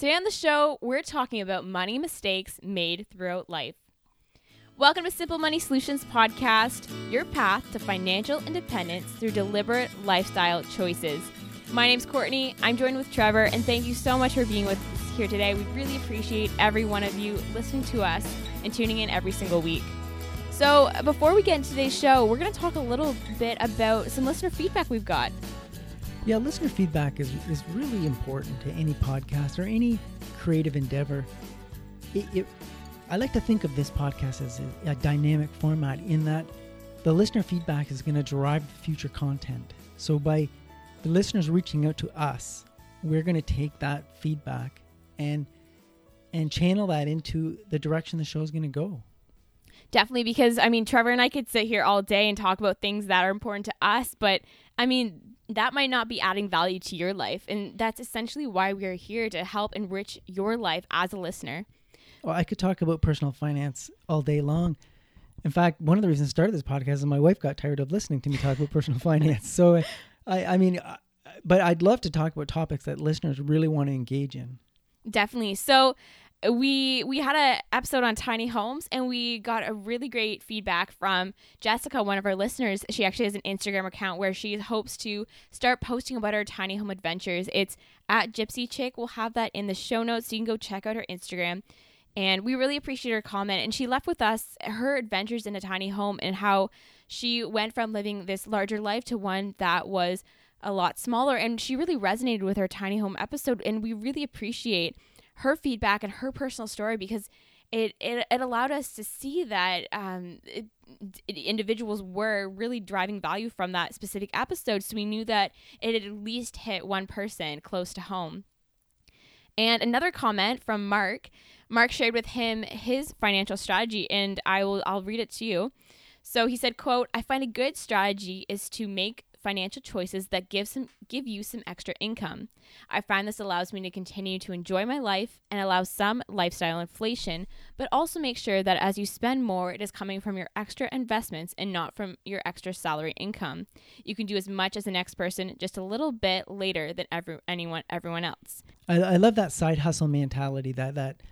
Today on the show, we're talking about money mistakes made throughout life. Welcome to Simple Money Solutions Podcast, your path to financial independence through deliberate lifestyle choices. My name's Courtney. I'm joined with Trevor, and thank you so much for being with us here today. We really appreciate every one of you listening to us and tuning in every single week. So, before we get into today's show, we're going to talk a little bit about some listener feedback we've got. Yeah, listener feedback is, is really important to any podcast or any creative endeavor. It, it, I like to think of this podcast as a, a dynamic format in that the listener feedback is going to drive future content. So, by the listeners reaching out to us, we're going to take that feedback and and channel that into the direction the show is going to go. Definitely, because I mean, Trevor and I could sit here all day and talk about things that are important to us, but I mean, that might not be adding value to your life. And that's essentially why we are here to help enrich your life as a listener. Well, I could talk about personal finance all day long. In fact, one of the reasons I started this podcast is my wife got tired of listening to me talk about personal finance. So, uh, I, I mean, uh, but I'd love to talk about topics that listeners really want to engage in. Definitely. So, we we had a episode on tiny homes and we got a really great feedback from Jessica one of our listeners. She actually has an Instagram account where she hopes to start posting about her tiny home adventures. It's at gypsy chick. We'll have that in the show notes so you can go check out her Instagram. And we really appreciate her comment. And she left with us her adventures in a tiny home and how she went from living this larger life to one that was a lot smaller. And she really resonated with her tiny home episode and we really appreciate her feedback and her personal story because it, it, it allowed us to see that um, it, it, individuals were really driving value from that specific episode. So we knew that it had at least hit one person close to home. And another comment from Mark. Mark shared with him his financial strategy, and I will I'll read it to you. So he said, quote, I find a good strategy is to make financial choices that give some give you some extra income. I find this allows me to continue to enjoy my life and allows some lifestyle inflation, but also make sure that as you spend more, it is coming from your extra investments and not from your extra salary income. You can do as much as the next person, just a little bit later than every anyone everyone else. I, I love that side hustle mentality. That that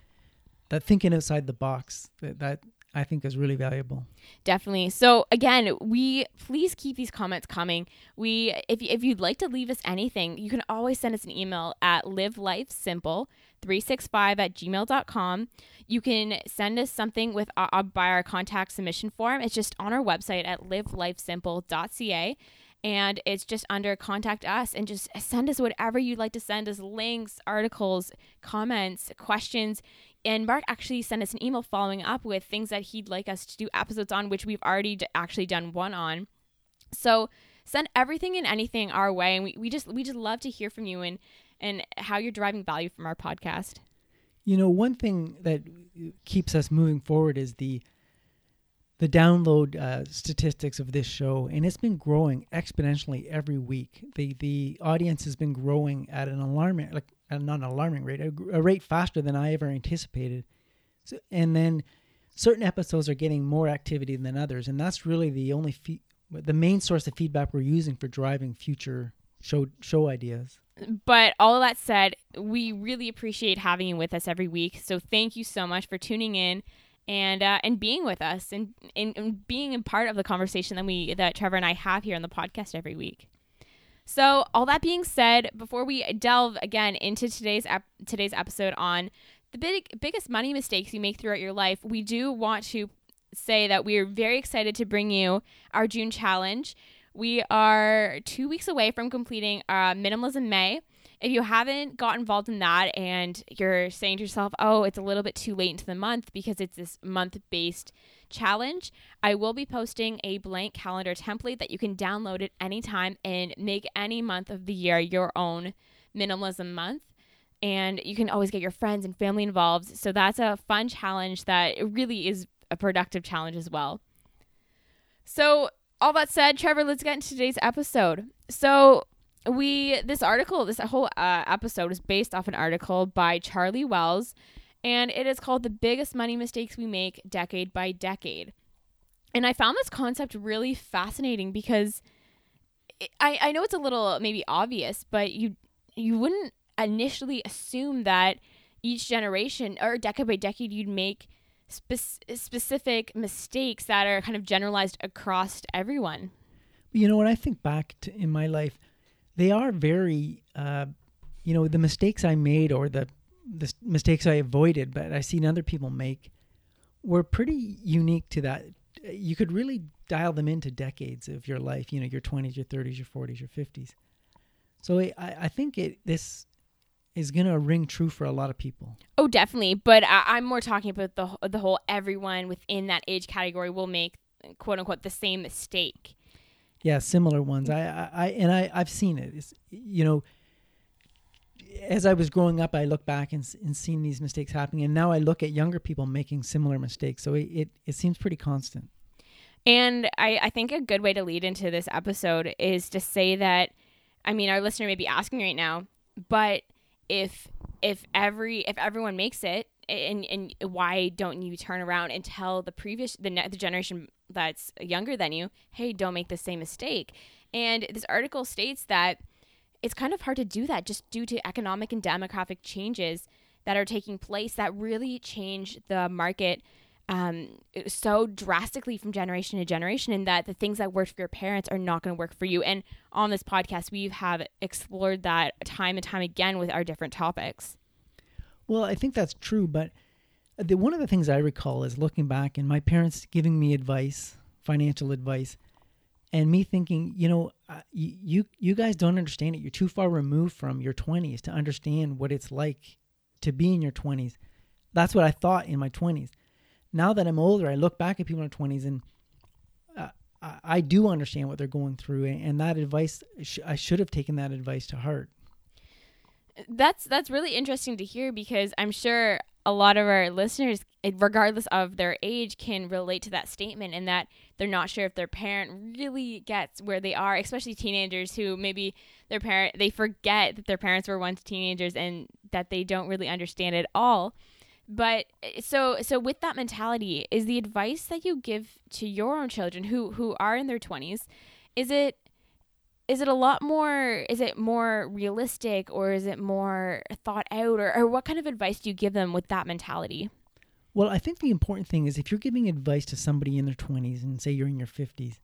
that thinking outside the box. That that I think is really valuable. Definitely. So again, we please keep these comments coming. We if if you'd like to leave us anything, you can always send us an email at livelifesimple365 at gmail.com. You can send us something with our, uh, by our contact submission form. It's just on our website at livelifesimple.ca and it's just under contact us and just send us whatever you'd like to send us links articles comments questions and Mark actually sent us an email following up with things that he'd like us to do episodes on, which we've already d- actually done one on. So send everything and anything our way, and we, we just we just love to hear from you and and how you're driving value from our podcast. You know, one thing that keeps us moving forward is the the download uh, statistics of this show, and it's been growing exponentially every week. the The audience has been growing at an alarming, like not an alarming rate, a, a rate faster than I ever anticipated. So, and then certain episodes are getting more activity than others, and that's really the only the main source of feedback we're using for driving future show show ideas. But all that said, we really appreciate having you with us every week. So thank you so much for tuning in and uh, and being with us and, and, and being a part of the conversation that we that Trevor and I have here on the podcast every week. So, all that being said, before we delve again into today's ep- today's episode on the big biggest money mistakes you make throughout your life, we do want to say that we are very excited to bring you our June challenge. We are two weeks away from completing uh, Minimalism May. If you haven't got involved in that and you're saying to yourself, oh, it's a little bit too late into the month because it's this month based challenge, I will be posting a blank calendar template that you can download at any time and make any month of the year your own minimalism month. And you can always get your friends and family involved. So that's a fun challenge that really is a productive challenge as well. So, all that said, Trevor, let's get into today's episode. So, we this article this whole uh, episode is based off an article by charlie wells and it is called the biggest money mistakes we make decade by decade and i found this concept really fascinating because I, I know it's a little maybe obvious but you you wouldn't initially assume that each generation or decade by decade you'd make spe- specific mistakes that are kind of generalized across everyone. You know, when I think back in my life, they are very, uh, you know, the mistakes I made or the the mistakes I avoided, but I've seen other people make, were pretty unique to that. You could really dial them into decades of your life. You know, your twenties, your thirties, your forties, your fifties. So I, I think it this is going to ring true for a lot of people. Oh, definitely. But I, am more talking about the the whole everyone within that age category will make quote unquote the same mistake. Yeah, similar ones. I, I, I and I, I've seen it. It's, you know, as I was growing up, I look back and, and seen these mistakes happening, and now I look at younger people making similar mistakes. So it, it, it seems pretty constant. And I, I think a good way to lead into this episode is to say that, I mean, our listener may be asking right now, but if if every if everyone makes it, and and why don't you turn around and tell the previous the the generation that's younger than you, hey, don't make the same mistake. And this article states that it's kind of hard to do that just due to economic and demographic changes that are taking place that really change the market um, so drastically from generation to generation, and that the things that worked for your parents are not going to work for you. And on this podcast, we have explored that time and time again with our different topics. Well, I think that's true, but the, one of the things I recall is looking back and my parents giving me advice, financial advice, and me thinking, you know, uh, you you guys don't understand it. You're too far removed from your 20s to understand what it's like to be in your 20s. That's what I thought in my 20s. Now that I'm older, I look back at people in their 20s and uh, I, I do understand what they're going through, and, and that advice sh- I should have taken that advice to heart. That's that's really interesting to hear because I'm sure a lot of our listeners, regardless of their age, can relate to that statement and that they're not sure if their parent really gets where they are, especially teenagers who maybe their parent they forget that their parents were once teenagers and that they don't really understand it all. But eh, so so with that mentality, is the advice that you give to your own children who who are in their 20s, is it is it a lot more is it more realistic or is it more thought out or, or what kind of advice do you give them with that mentality well i think the important thing is if you're giving advice to somebody in their 20s and say you're in your 50s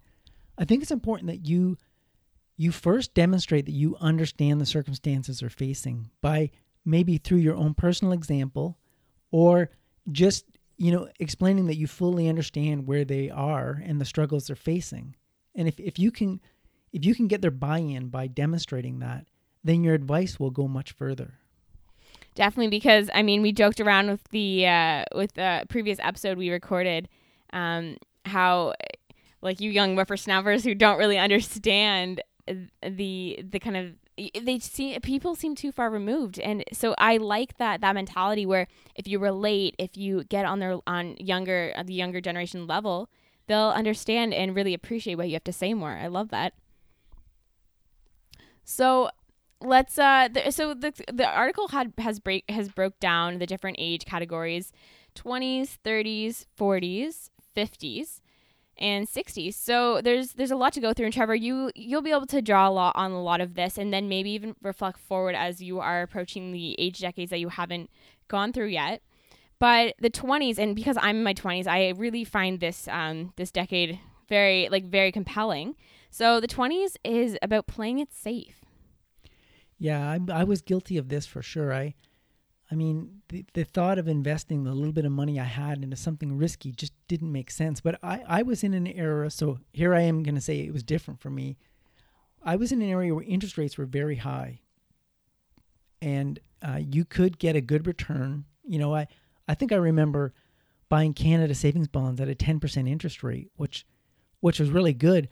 i think it's important that you you first demonstrate that you understand the circumstances they're facing by maybe through your own personal example or just you know explaining that you fully understand where they are and the struggles they're facing and if, if you can if you can get their buy-in by demonstrating that, then your advice will go much further. Definitely, because I mean, we joked around with the uh, with the previous episode we recorded, um, how like you young whippersnappers who don't really understand the the kind of they see people seem too far removed. And so i like that that mentality where if you relate if you get on their on younger the younger generation level they'll understand and really appreciate what you have to say more. I love that. So let's uh the, so the the article had has break has broke down the different age categories 20s 30s 40s 50s and 60s so there's there's a lot to go through. And trevor you you'll be able to draw a lot on a lot of this and then maybe even reflect forward as you are approaching the age decades that you haven't gone through yet. But the 20s and because i'm in my 20s i really find this um this decade very like very compelling. So the 20s is about playing it safe. Yeah, I, I was guilty of this for sure. I, I mean, the, the thought of investing the little bit of money I had into something risky just didn't make sense. But I, I was in an era, so here I am going to say it was different for me. I was in an area where interest rates were very high, and uh, you could get a good return. You know, I, I think I remember buying Canada savings bonds at a 10% interest rate, which, which was really good.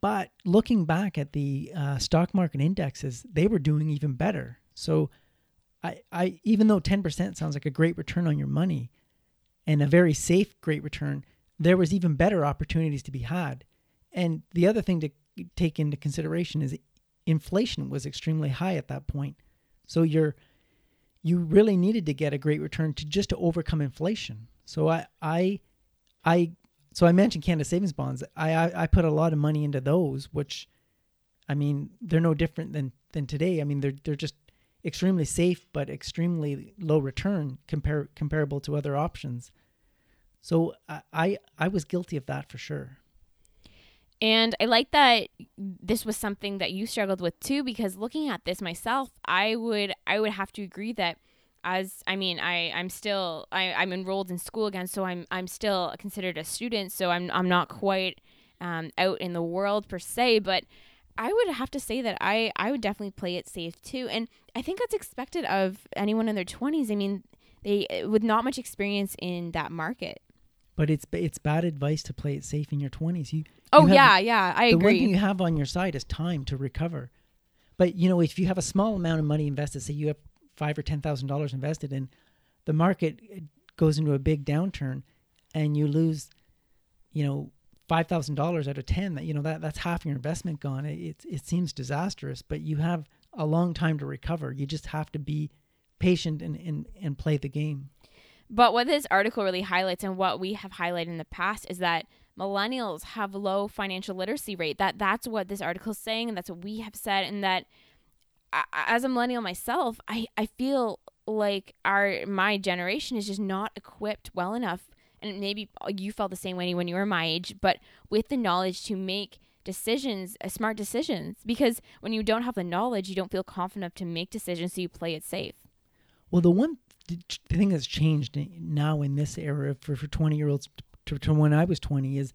But looking back at the uh, stock market indexes, they were doing even better. So, I, I even though ten percent sounds like a great return on your money, and a very safe great return, there was even better opportunities to be had. And the other thing to take into consideration is inflation was extremely high at that point. So you're you really needed to get a great return to just to overcome inflation. So I I I so I mentioned Canada savings bonds. I, I, I put a lot of money into those, which, I mean, they're no different than than today. I mean, they're they're just extremely safe but extremely low return compare comparable to other options. So I, I I was guilty of that for sure. And I like that this was something that you struggled with too because looking at this myself, I would I would have to agree that as I mean, I I'm still I I'm enrolled in school again, so I'm I'm still considered a student, so I'm I'm not quite um, out in the world per se, but I would have to say that I I would definitely play it safe too, and I think that's expected of anyone in their 20s. I mean, they with not much experience in that market. But it's it's bad advice to play it safe in your 20s. You Oh you yeah, have, yeah, I the agree. one thing you have on your side is time to recover. But you know, if you have a small amount of money invested, say you have five or ten thousand dollars invested, and the market goes into a big downturn, and you lose, you know, five thousand dollars out of ten. That you know that that's half your investment gone. It, it it seems disastrous, but you have a long time to recover. You just have to be patient and and, and play the game. But what this article really highlights and what we have highlighted in the past is that millennials have low financial literacy rate. That that's what this article is saying and that's what we have said and that I, as a millennial myself, I I feel like our my generation is just not equipped well enough and maybe you felt the same way when you were my age, but with the knowledge to make decisions, uh, smart decisions because when you don't have the knowledge, you don't feel confident enough to make decisions so you play it safe. Well, the one the thing that's changed now in this era for, for 20 year olds to, to when I was 20 is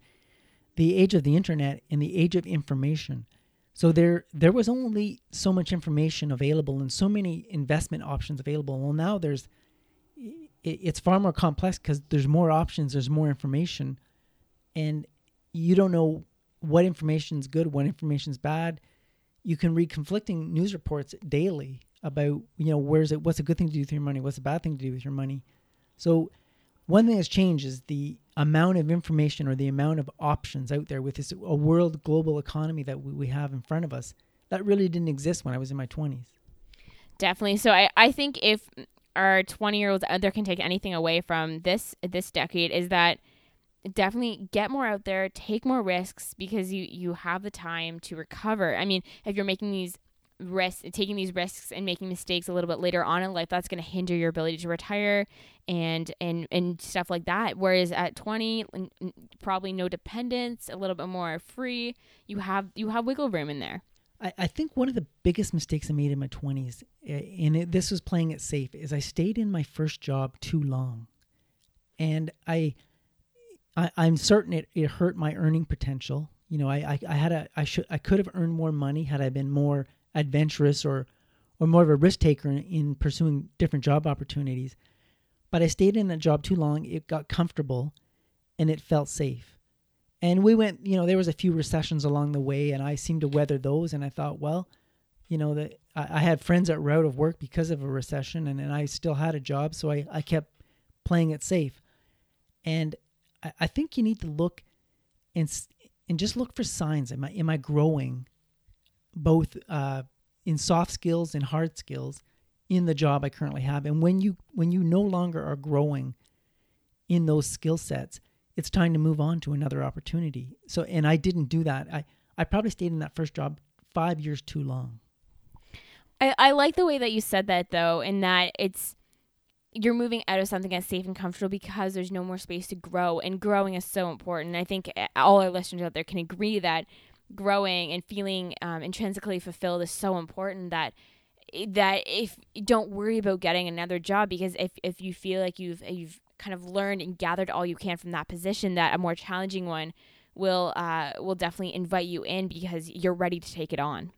the age of the internet and the age of information. So there there was only so much information available and so many investment options available. Well, now there's it, it's far more complex because there's more options, there's more information, and you don't know what information is good, what information is bad. You can read conflicting news reports daily about you know where's it what's a good thing to do with your money what's a bad thing to do with your money so one thing that's changed is the amount of information or the amount of options out there with this a world global economy that we, we have in front of us that really didn't exist when i was in my 20s definitely. So i, I think if our 20 year olds out there can take anything away from this this decade is that definitely get more out there take more risks because you you have the time to recover. I mean if you're making these risks taking these risks and making mistakes a little bit later on in life that's going to hinder your ability to retire and and and stuff like that whereas at 20 probably no dependence a little bit more free you have you have wiggle room in there I, I think one of the biggest mistakes I made in my 20s, eh, and it, this was playing it safe, is I stayed in my first job too long. And I, I I'm certain it, it hurt my earning potential. You know, I, I, I had a I should I could have earned more money had I been more adventurous or or more of a risk taker in, in, pursuing different job opportunities. But I stayed in that job too long. It got comfortable and it felt safe. And we went, you know, there was a few recessions along the way and I seemed to weather those and I thought, well, you know, that I, I, had friends that were out of work because of a recession and, and I still had a job, so I, I kept playing it safe. And I, I think you need to look and and just look for signs. Am I am I growing both uh, in soft skills and hard skills in the job I currently have. And when you when you no longer are growing in those skill sets, it's time to move on to another opportunity. So and I didn't do that. I I probably stayed in that first job 5 years too long. I, I like the way that you said that though, in that it's you're moving out of something that's safe and comfortable because there's no more space to grow and growing is so important. I think all our listeners out there can agree that growing and feeling um, intrinsically fulfilled is so important that that if don't worry about getting another job because if if you feel like you've you've kind of learned and gathered all you can from that position that a more challenging one will uh will definitely invite you in because you're ready to take it on.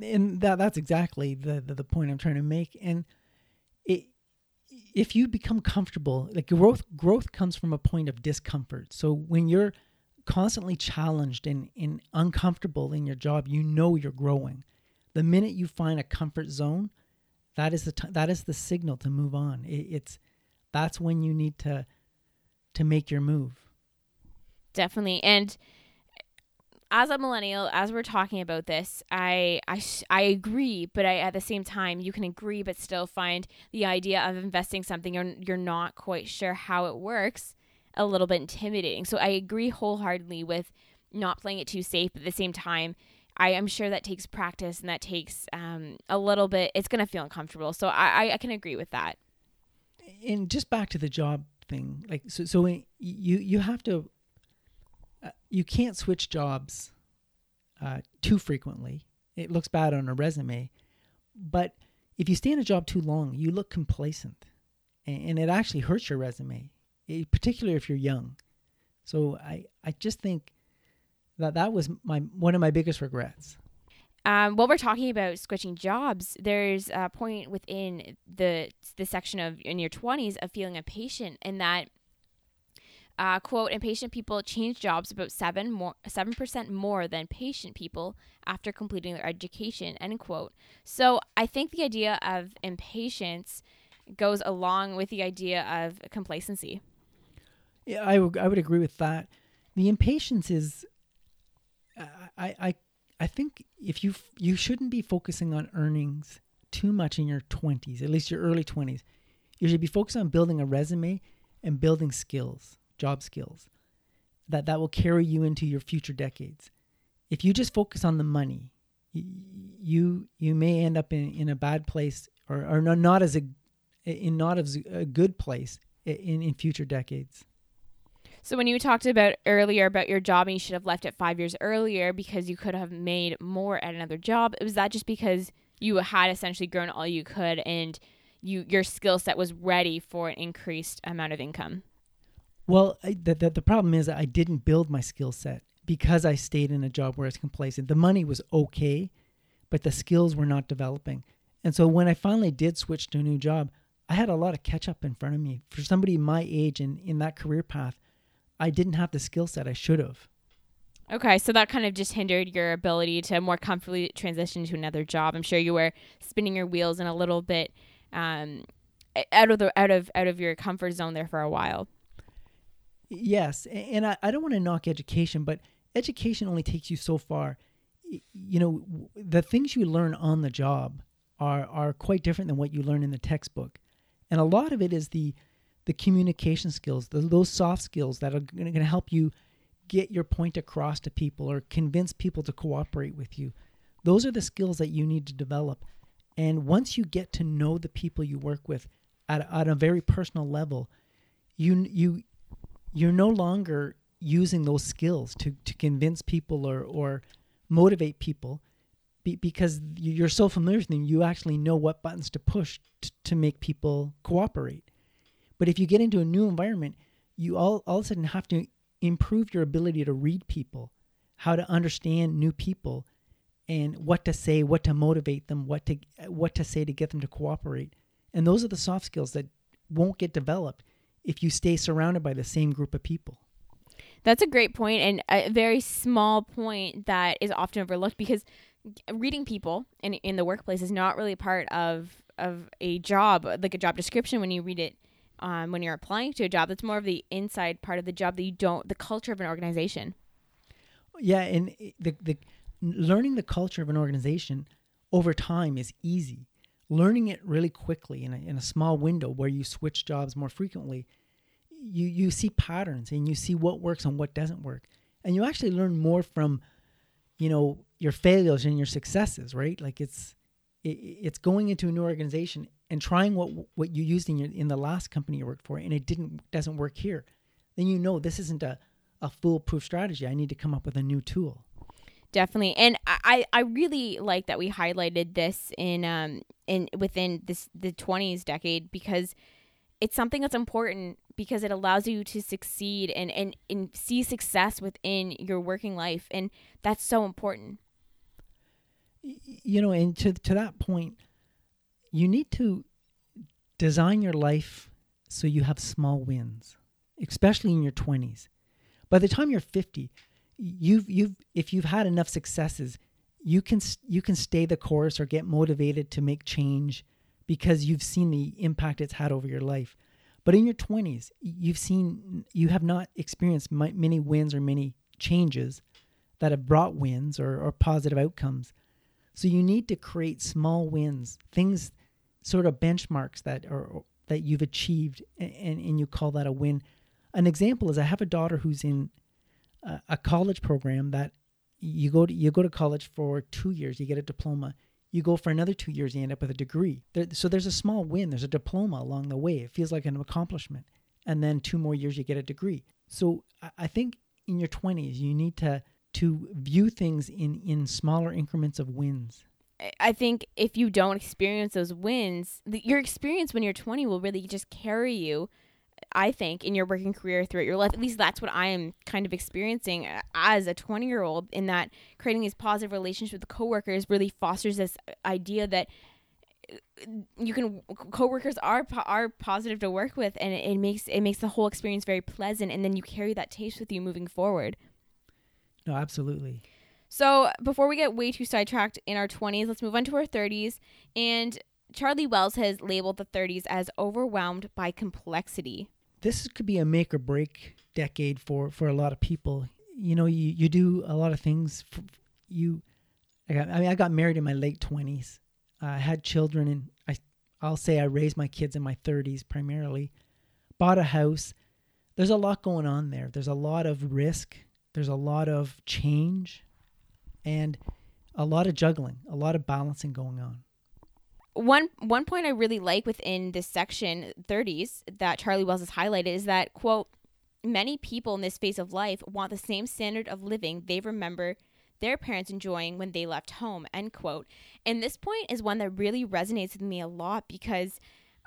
And that that's exactly the, the, the point I'm trying to make. And it if you become comfortable like growth growth comes from a point of discomfort. So when you're constantly challenged and, and uncomfortable in your job, you know you're growing. The minute you find a comfort zone, that is the t- that is the signal to move on. It, it's that's when you need to to make your move. Definitely, and as a millennial, as we're talking about this, I I I agree, but I at the same time you can agree but still find the idea of investing something you're you're not quite sure how it works a little bit intimidating. So I agree wholeheartedly with not playing it too safe, but at the same time, I am sure that takes practice and that takes um, a little bit. It's going to feel uncomfortable. So I, I, can agree with that. And just back to the job thing, like so, so you you have to, uh, you can't switch jobs uh, too frequently. It looks bad on a resume, but if you stay in a job too long, you look complacent, and, and it actually hurts your resume, particularly if you're young. So I I just think that that was my one of my biggest regrets. Um, while we're talking about switching jobs, there's a point within the the section of in your 20s of feeling impatient, and that uh, quote impatient people change jobs about seven more seven percent more than patient people after completing their education end quote. So I think the idea of impatience goes along with the idea of complacency. Yeah, I, w- I would agree with that. The impatience is I, I, I think if you you shouldn't be focusing on earnings too much in your 20s, at least your early 20s. You should be focused on building a resume and building skills, job skills that that will carry you into your future decades. If you just focus on the money, you you may end up in, in a bad place or, or not as a in not as a good place in, in future decades. So when you talked about earlier about your job and you should have left it five years earlier because you could have made more at another job, was that just because you had essentially grown all you could and you your skill set was ready for an increased amount of income? Well, I, the, the the problem is I didn't build my skill set because I stayed in a job where I was complacent. The money was okay, but the skills were not developing. And so when I finally did switch to a new job, I had a lot of catch up in front of me. For somebody my age and in that career path, I didn't have the skill set I should have. Okay, so that kind of just hindered your ability to more comfortably transition to another job. I'm sure you were spinning your wheels and a little bit um, out of the out of out of your comfort zone there for a while. Yes, and I, I don't want to knock education, but education only takes you so far. You know, the things you learn on the job are are quite different than what you learn in the textbook, and a lot of it is the the communication skills, the, those soft skills that are going to help you get your point across to people or convince people to cooperate with you. Those are the skills that you need to develop. And once you get to know the people you work with at, at a very personal level, you you you're no longer using those skills to, to convince people or, or motivate people be, because you're so familiar with them, you actually know what buttons to push t- to make people cooperate. But if you get into a new environment, you all, all of a sudden have to improve your ability to read people, how to understand new people, and what to say, what to motivate them, what to what to say to get them to cooperate. And those are the soft skills that won't get developed if you stay surrounded by the same group of people. That's a great point and a very small point that is often overlooked because reading people in in the workplace is not really part of of a job like a job description when you read it um, when you're applying to a job. That's more of the inside part of the job that you don't, the culture of an organization. Yeah, and the the learning the culture of an organization over time is easy. Learning it really quickly in a, in a small window where you switch jobs more frequently, you you see patterns and you see what works and what doesn't work, and you actually learn more from, you know, your failures and your successes. Right? Like it's it, it's going into a new organization and trying what what you used in your in the last company you worked for and it didn't doesn't work here then you know this isn't a, a foolproof strategy. I need to come up with a new tool. Definitely. And i i really like that we highlighted this in um in within this the 20s decade because it's something that's important because it allows you to succeed and and, and see success within your working life and that's so important you know and to to that point you need to design your life so you have small wins, especially in your 20s. By the time you're 50, you've you've if you've had enough successes, you can you can stay the course or get motivated to make change because you've seen the impact it's had over your life. But in your 20s, you've seen you have not experienced many wins or many changes that have brought wins or, or positive outcomes. So you need to create small wins, things sort of benchmarks that are that you've achieved and, and you call that a win. An example is I have a daughter who's in a, a college program that you go to you go to college for two years, you get a diploma. You go for another two years, you end up with a degree. There, so there's a small win. There's a diploma along the way. It feels like an accomplishment. And then two more years, you get a degree. So I, I think in your 20s, you need to to view things in in smaller increments of wins. I think if you don't experience those wins, the, your experience when you're 20 will really just carry you I think, in your working career throughout your life. At least that's what I am kind of experiencing as a 20 year old, in that creating these positive relationships with coworkers really fosters this idea that uh, you can coworkers are are positive to work with and it, it makes it makes the whole experience very pleasant and then you carry that taste with you moving forward no absolutely so before we get way too sidetracked in our 20s let's move on to our 30s and Charlie Wells has labeled the 30s as overwhelmed by complexity. This could be a make or break decade for for a lot of people. You know, you you do a lot of things. For, you, I, got, I mean, I got married in my late 20s. I had children, and I I'll say I raised my kids in my 30s primarily. Bought a house. There's a lot going on there. There's a lot of risk. There's a lot of change, and a lot of juggling, a lot of balancing going on. One one point I really like within this section 30s that Charlie Wells has highlighted is that quote many people in this phase of life want the same standard of living they remember their parents enjoying when they left home end quote. And this point is one that really resonates with me a lot because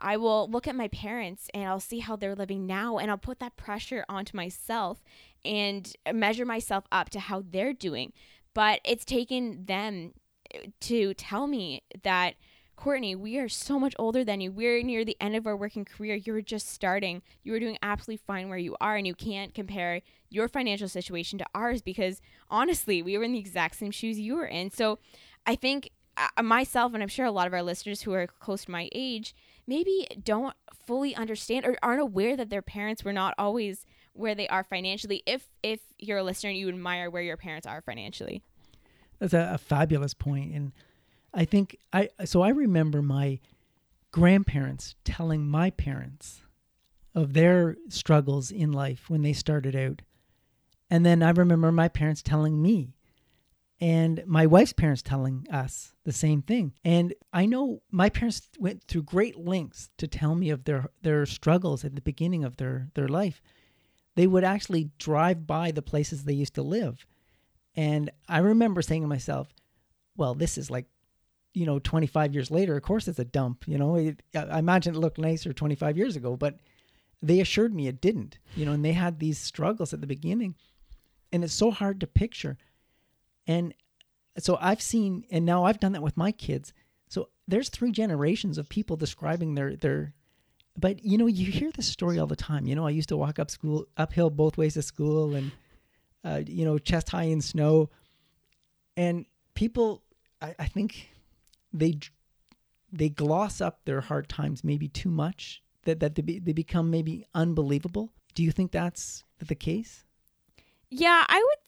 I will look at my parents and I'll see how they're living now and I'll put that pressure onto myself and measure myself up to how they're doing but it's taken them to tell me that Courtney, we are so much older than you. We're near the end of our working career. You were just starting. You were doing absolutely fine where you are, and you can't compare your financial situation to ours because honestly, we were in the exact same shoes you were in. So I think uh, myself, and I'm sure a lot of our listeners who are close to my age, maybe don't fully understand or aren't aware that their parents were not always where they are financially. If if you're a listener and you admire where your parents are financially, that's a, a fabulous point, and I think I so I remember my grandparents telling my parents of their struggles in life when they started out. And then I remember my parents telling me and my wife's parents telling us the same thing. And I know my parents went through great lengths to tell me of their their struggles at the beginning of their their life. They would actually drive by the places they used to live. And I remember saying to myself, well, this is like you know 25 years later of course it's a dump you know it, i imagine it looked nicer 25 years ago but they assured me it didn't you know and they had these struggles at the beginning and it's so hard to picture and so i've seen and now i've done that with my kids. So there's three generations of people describing their their but you know you hear this story all the time. You know i used to walk up school uphill both ways to school and uh, you know chest high in snow. And people I, I think they they gloss up their hard times maybe too much that that they, be, they become maybe unbelievable. Do you think that's the case? Yeah i would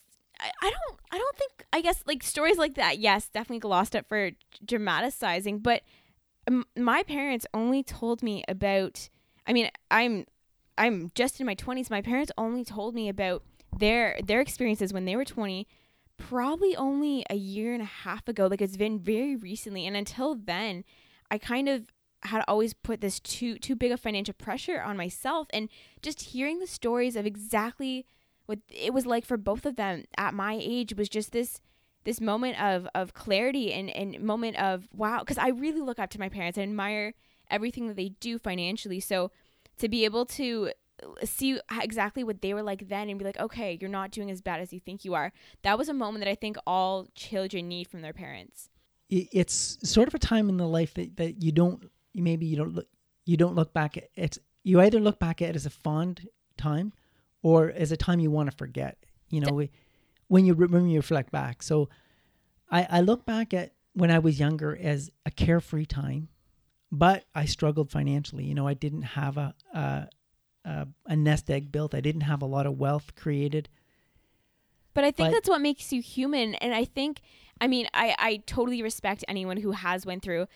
I, don't i don't think i guess like stories like that yes definitely glossed up for dramatizing but um, my parents only told me about i mean i'm i'm just in my 20s my parents only told me about their their experiences when they were 20 probably only a year and a half ago. Like it's been very recently. And until then, I kind of had always put this too too big of financial pressure on myself and just hearing the stories of exactly what it was like for both of them at my age was just this this moment of of clarity and and moment of wow because I really look up to my parents and admire everything that they do financially so to be able to uh, see exactly what they were like then and be like, okay, you're not doing as bad as you think you are. That was a moment that I think all children need from their parents. It's sort of a time in the life that, that you don't maybe you don't look you don't look back at it. You either look back at it as a fond time or as a time you want to forget. You know, we, when you when you reflect back. So, I I look back at when I was younger as a carefree time, but I struggled financially. You know, I didn't have a, a uh, a nest egg built. I didn't have a lot of wealth created. But I think but, that's what makes you human. And I think, I mean, I, I totally respect anyone who has went through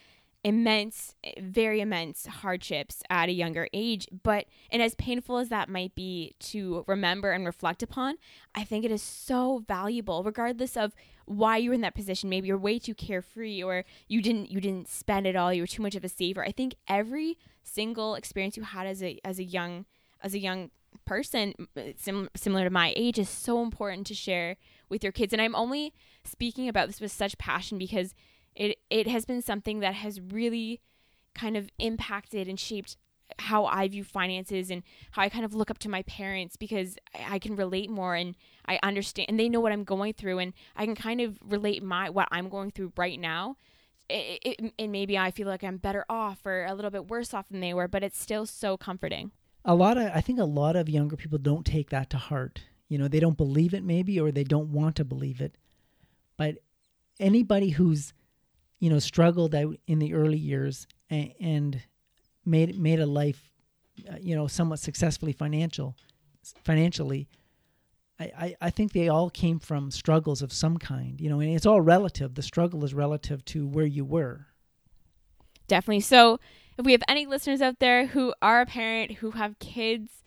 immense, very immense hardships at a younger age. But, and as painful as that might be to remember and reflect upon, I think it is so valuable, regardless of why you're in that position. Maybe you're way too carefree or you didn't, you didn't spend it all. You were too much of a saver. I think every single experience you had as a, as a young, as a young person sim- similar to my age is so important to share with your kids and i'm only speaking about this with such passion because it it has been something that has really kind of impacted and shaped how I view finances and how I kind of look up to my parents because I can relate more and I understand and they know what I'm going through and I can kind of relate my what I'm going through right now. It, it, and maybe I feel like I'm better off or a little bit worse off than they were, but it's still so comforting. A lot of I think a lot of younger people don't take that to heart. You know, they don't believe it maybe or they don't want to believe it. But anybody who's you know, struggled out in the early years and, and made made a life, uh, you know, somewhat successfully financial, financially. I, I, I think they all came from struggles of some kind, you know, and it's all relative. The struggle is relative to where you were. Definitely. So, if we have any listeners out there who are a parent, who have kids,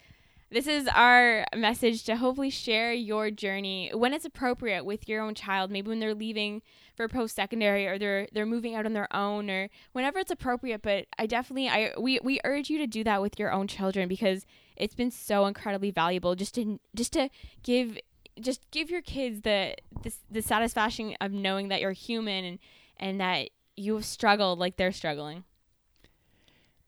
this is our message to hopefully share your journey when it's appropriate with your own child, maybe when they're leaving for post secondary or they're they're moving out on their own or whenever it's appropriate, but I definitely I we we urge you to do that with your own children because it's been so incredibly valuable just to just to give just give your kids the the, the satisfaction of knowing that you're human and and that you've struggled like they're struggling.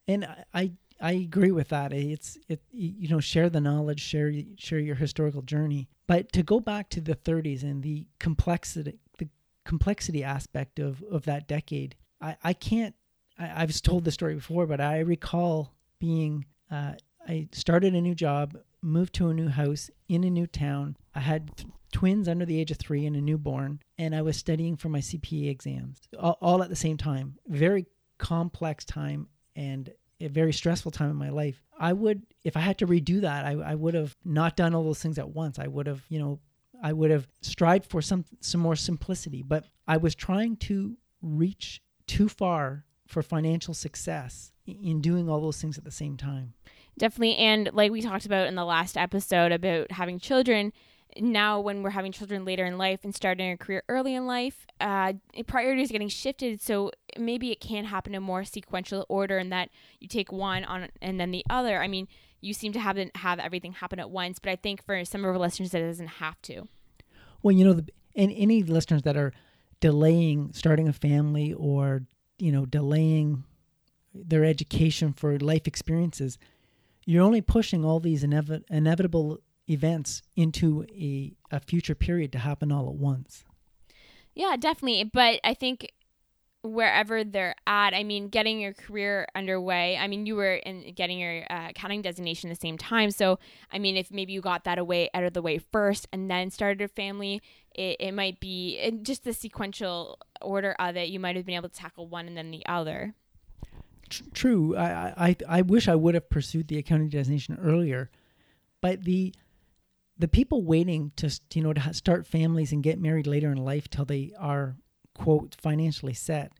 And I I agree with that. It's it you know share the knowledge, share share your historical journey. But to go back to the 30s and the complexity the complexity aspect of of that decade, I I can't. I, I've told the story before, but I recall being. Uh, I started a new job, moved to a new house in a new town. I had th- twins under the age of three and a newborn, and I was studying for my CPA exams all, all at the same time. Very complex time and a very stressful time in my life. I would, if I had to redo that, I, I would have not done all those things at once. I would have, you know, I would have strived for some some more simplicity. But I was trying to reach too far for financial success in doing all those things at the same time. Definitely, and like we talked about in the last episode about having children, now when we're having children later in life and starting a career early in life uh, priorities are getting shifted. So maybe it can happen in more sequential order and that you take one on and then the other. I mean you seem to have have everything happen at once but i think for some of our listeners that doesn't have to. Well you know the, and any listeners that are delaying starting a family or you know delaying their education for life experiences you're only pushing all these inev- inevitable events into a, a future period to happen all at once. Yeah, definitely. But I think wherever they're at, I mean, getting your career underway. I mean, you were in getting your uh, accounting designation at the same time. So, I mean, if maybe you got that away out of the way first and then started a family, it, it might be just the sequential order of it. You might have been able to tackle one and then the other. True. I, I, I wish I would have pursued the accounting designation earlier, but the the people waiting to you know to start families and get married later in life till they are quote financially set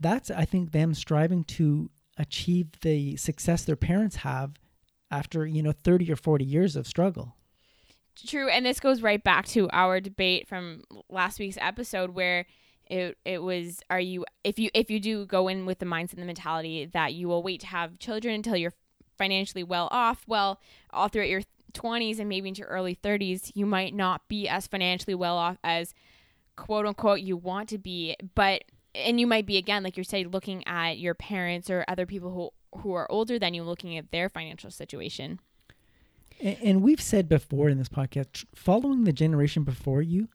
that's i think them striving to achieve the success their parents have after you know 30 or 40 years of struggle. True and this goes right back to our debate from last week's episode where it it was are you if you if you do go in with the mindset and the mentality that you will wait to have children until you're financially well off well all throughout your 20s and maybe into your early 30s, you might not be as financially well off as quote unquote you want to be, but and you might be again like you're saying looking at your parents or other people who who are older than you looking at their financial situation. And, and we've said before in this podcast, following the generation before you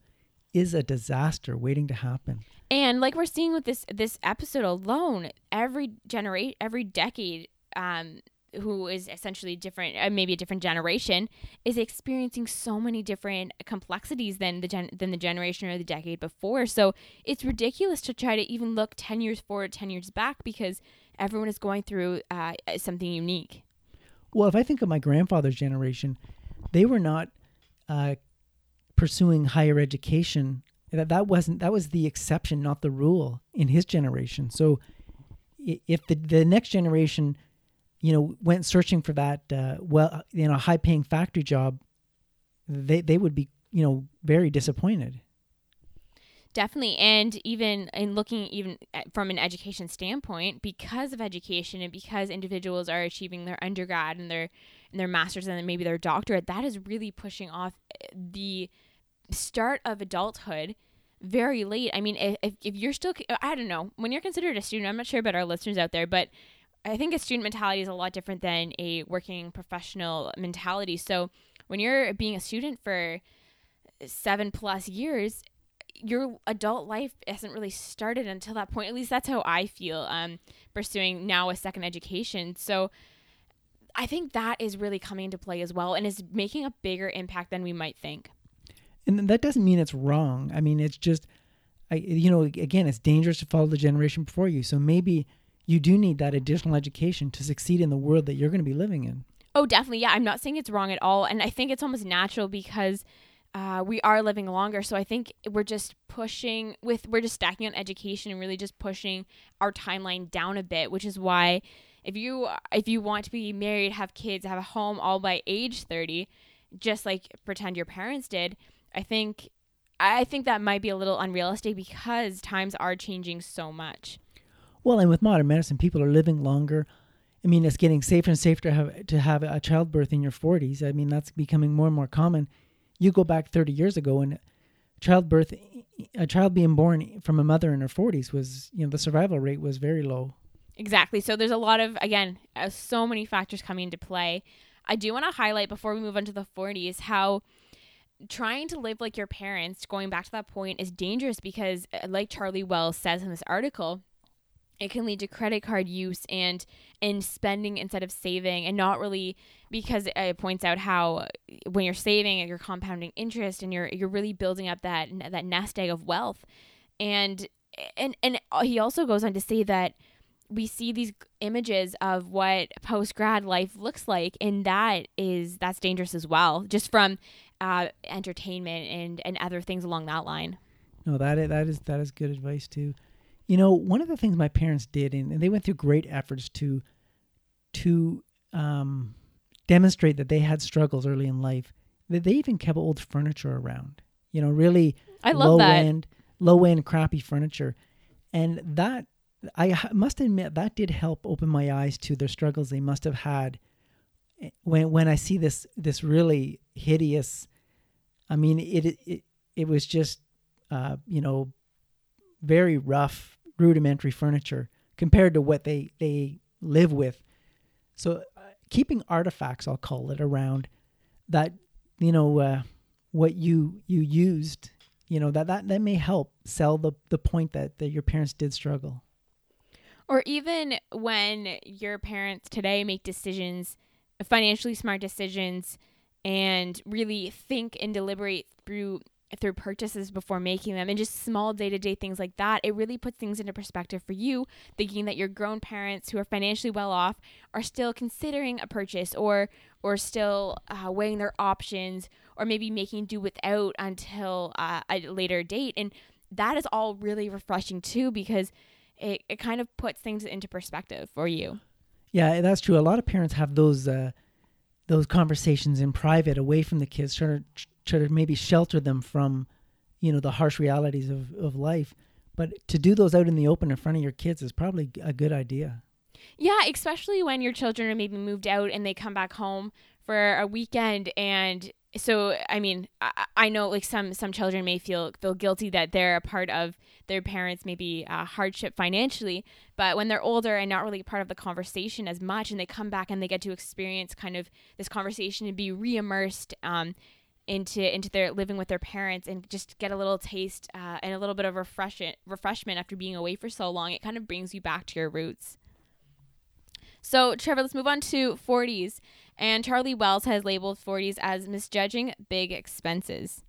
is a disaster waiting to happen. And like we're seeing with this this episode alone, every generate every decade um who is essentially different, uh, maybe a different generation, is experiencing so many different complexities than the gen- than the generation or the decade before. So it's ridiculous to try to even look ten years forward, ten years back, because everyone is going through uh, something unique. Well, if I think of my grandfather's generation, they were not uh, pursuing higher education. That that wasn't that was the exception, not the rule in his generation. So if the the next generation, you know, went searching for that uh, well, you know, high paying factory job, they they would be you know very disappointed. Definitely, and even in looking even from an education standpoint, because of education and because individuals are achieving their undergrad and their and their masters and then maybe their doctorate, that is really pushing off eh, the start of adulthood very late. I mean, if, if you're still, I don't know, when you're considered a student, I'm not sure about our listeners out there, but I think a student mentality is a lot different than a working professional mentality. So when you're being a student for seven plus years, your adult life hasn't really started until that point. At least that's how I feel um, pursuing now a second education. So I think that is really coming into play as well and is making a bigger impact than we might think and that doesn't mean it's wrong. I mean, it's just, I, you know, again, it's dangerous to follow the generation before you. So maybe you do need that additional education to succeed in the world that you're going to be living in. Oh, definitely. Yeah, I'm not saying it's wrong at all, and I think it's almost natural because uh, we are living longer. So I think we're just pushing with we're just stacking on education and really just pushing our timeline down a bit, which is why if you if you want to be married, have kids, have a home all by age 30, just like pretend your parents did, I think I think that might be a little unrealistic because times are changing so much. Well, and with modern medicine, people are living longer. I mean, it's getting safer and safer to have to have a childbirth in your 40s. I mean, that's becoming more and more common. You go back 30 years ago, and childbirth, a child being born from a mother in her 40s was, you know, the survival rate was very low. Exactly. So there's a lot of again, uh, so many factors coming into play. I do want to highlight before we move on to the 40s how trying to live like your parents, going back to that point, is dangerous because, uh, like Charlie Wells says in this article, it can lead to credit card use and and spending instead of saving and not really because it points out how when you're saving and you're compounding interest and you're you're really building up that that nest egg of wealth and and and he also goes on to say that we see these images of what post grad life looks like and that is that's dangerous as well just from uh, entertainment and and other things along that line. No, that is, that is that is good advice too. You know, one of the things my parents did, and, and they went through great efforts to to um, demonstrate that they had struggles early in life. That they even kept old furniture around. You know, really I love low that. end, low end, crappy furniture, and that I must admit that did help open my eyes to their struggles they must have had eh, when when I see this this really hideous I mean, it it it was just uh, you know very rough, rudimentary furniture compared to what they they live with. So uh, keeping artifacts, I'll call it, around that you know uh, what you you used, you know that that that may help sell the the point that that your parents did struggle. Or even when your parents today make decisions, financially smart decisions and really think and deliberate through through purchases before making them and just small day-to-day things like that it really puts things into perspective for you thinking that your grown parents who are financially well off are still considering a purchase or or still uh, weighing their options or maybe making do without until uh, a later date. And that is all really refreshing too because it, it kind of puts things into perspective for you. Yeah that's true. A lot of parents have those uh, those conversations in private away from the kids to try to maybe shelter them from you know the harsh realities of, of life. But to do those out in the open in front of your kids is probably a good idea. Yeah especially when your children are maybe moved out and they come back home for a weekend. And so i mean I, I, know like some some children may feel feel guilty that they're a part of their parents maybe uh, hardship financially. But when they're older and not really part of the conversation as much and they come back and they get to experience kind of this conversation and be re-immersed um, into into their living with their parents and just get a little taste uh, and a little bit of refreshment refreshment after being away for so long it kind of brings you back to your roots so trevor let's move on to 40s and Charlie Wells has labeled 40s as misjudging big expenses.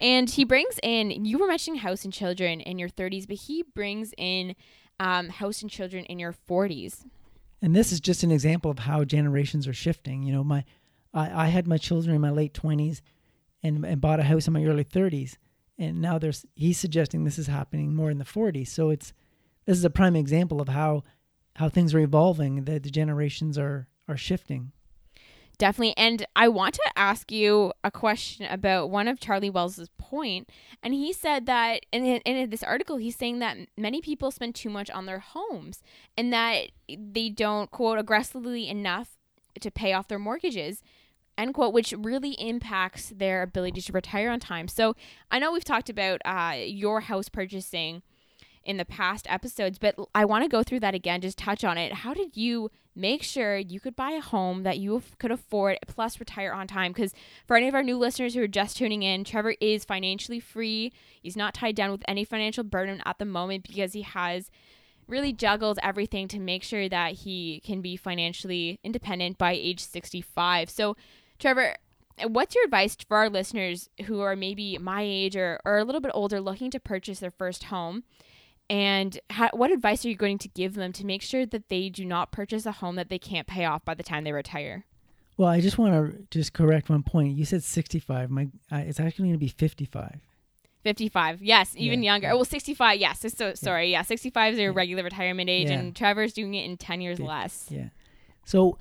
And he brings in, you were mentioning house and children in your 30s, but he brings in um, house and children in your 40s. And this is just an example of how generations are shifting. You know, my I, I had my children in my late 20s and, and bought a house in my early 30s. And now there's he's suggesting this is happening more in the 40s. So it's this is a prime example of how how things are evolving, that the generations are are shifting. Definitely. And I want to ask you a question about one of Charlie Wells's point. And he said that in, in this article, he's saying that many people spend too much on their homes and that they don't, quote, aggressively enough to pay off their mortgages end quote, which really impacts their ability to retire on time. So I know we've talked about uh, your house purchasing in the past episodes, but I want to go through that again, just touch on it. How did you make sure you could buy a home that you could afford plus retire on time? Because for any of our new listeners who are just tuning in, Trevor is financially free. He's not tied down with any financial burden at the moment because he has really juggled everything to make sure that he can be financially independent by age 65. So Trevor, what's your advice for our listeners who are maybe my age or, or a little bit older looking to purchase their first home? And how, what advice are you going to give them to make sure that they do not purchase a home that they can't pay off by the time they retire? Well, I just want to just correct one point. You said 65. My uh, it's actually going to be 55. 55. Yes, even yeah. younger. Well, 65. Yes. So sorry. Yeah, 65 is your yeah. regular retirement age yeah. and Trevor's doing it in 10 years less. Yeah. So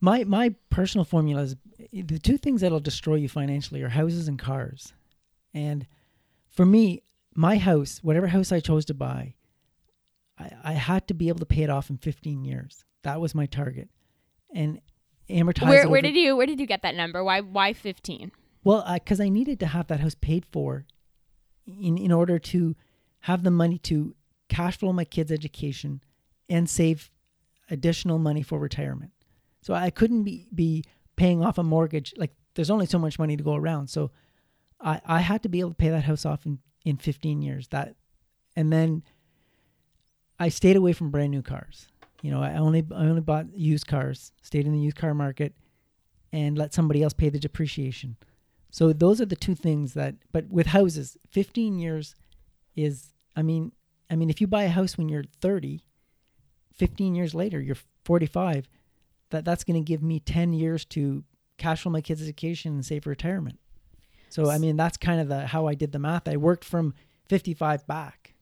my my personal formula is the two things that'll destroy you financially are houses and cars. And for me, my house, whatever house I chose to buy, I, I had to be able to pay it off in 15 years. That was my target. And amortize. Where, where did you where did you get that number? Why why 15? Well, because I, I needed to have that house paid for, in in order to have the money to cash flow my kids' education and save additional money for retirement. So I couldn't be, be paying off a mortgage. Like there's only so much money to go around. So I, I had to be able to pay that house off in, in 15 years. That, and then I stayed away from brand new cars. You know, I only I only bought used cars, stayed in the used car market, and let somebody else pay the depreciation. So those are the two things that. But with houses, 15 years is. I mean, I mean, if you buy a house when you're 30, 15 years later, you're 45 that that's going to give me 10 years to cash flow my kids' education and save for retirement. So I mean that's kind of the how I did the math. I worked from 55 back.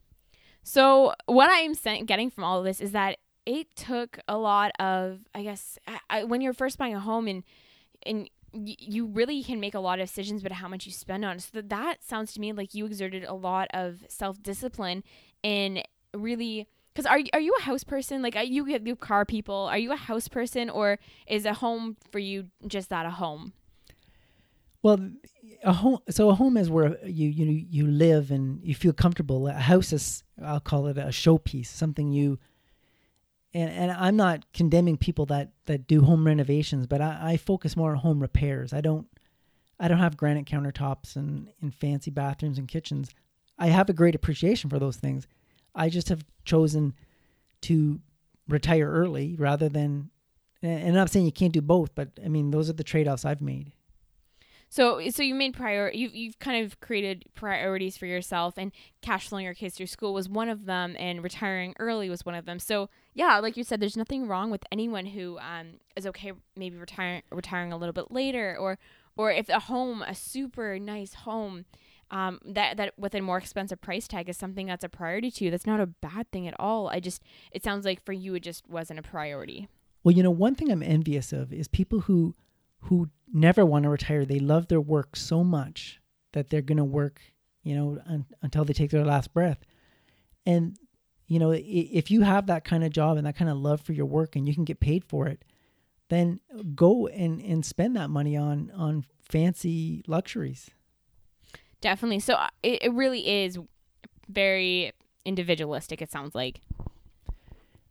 So what I'm getting from all of this is that it took a lot of I guess I, when you're first buying a home and and you really can make a lot of decisions about how much you spend on. It. So that sounds to me like you exerted a lot of self discipline in really because are are you a house person? Like, are you get you car people? Are you a house person, or is a home for you just that a home? Well, a home. So a home is where you you you live and you feel comfortable. A house is I'll call it a showpiece, something you. And and I'm not condemning people that that do home renovations, but I, I focus more on home repairs. I don't I don't have granite countertops and, and fancy bathrooms and kitchens. I have a great appreciation for those things. I just have chosen to retire early rather than and I'm not saying you can't do both, but I mean those are the trade-offs I've made. So, so you made prior you've you've kind of created priorities for yourself, and cash flowing your kids through school was one of them, and retiring early was one of them. So, yeah, like you said, there's nothing wrong with anyone who um, is okay maybe retiring retiring a little bit later, or or if a home, a super nice home, um, that that with a more expensive price tag is something that's a priority to you. That's not a bad thing at all. I just it sounds like for you it just wasn't a priority. Well, you know, one thing I'm envious of is people who who never want to retire. They love their work so much that they're going to work, you know, un- until they take their last breath. And you know, if you have that kind of job and that kind of love for your work and you can get paid for it, then go and and spend that money on on fancy luxuries. Definitely. So uh, it, it really is very individualistic, it sounds like.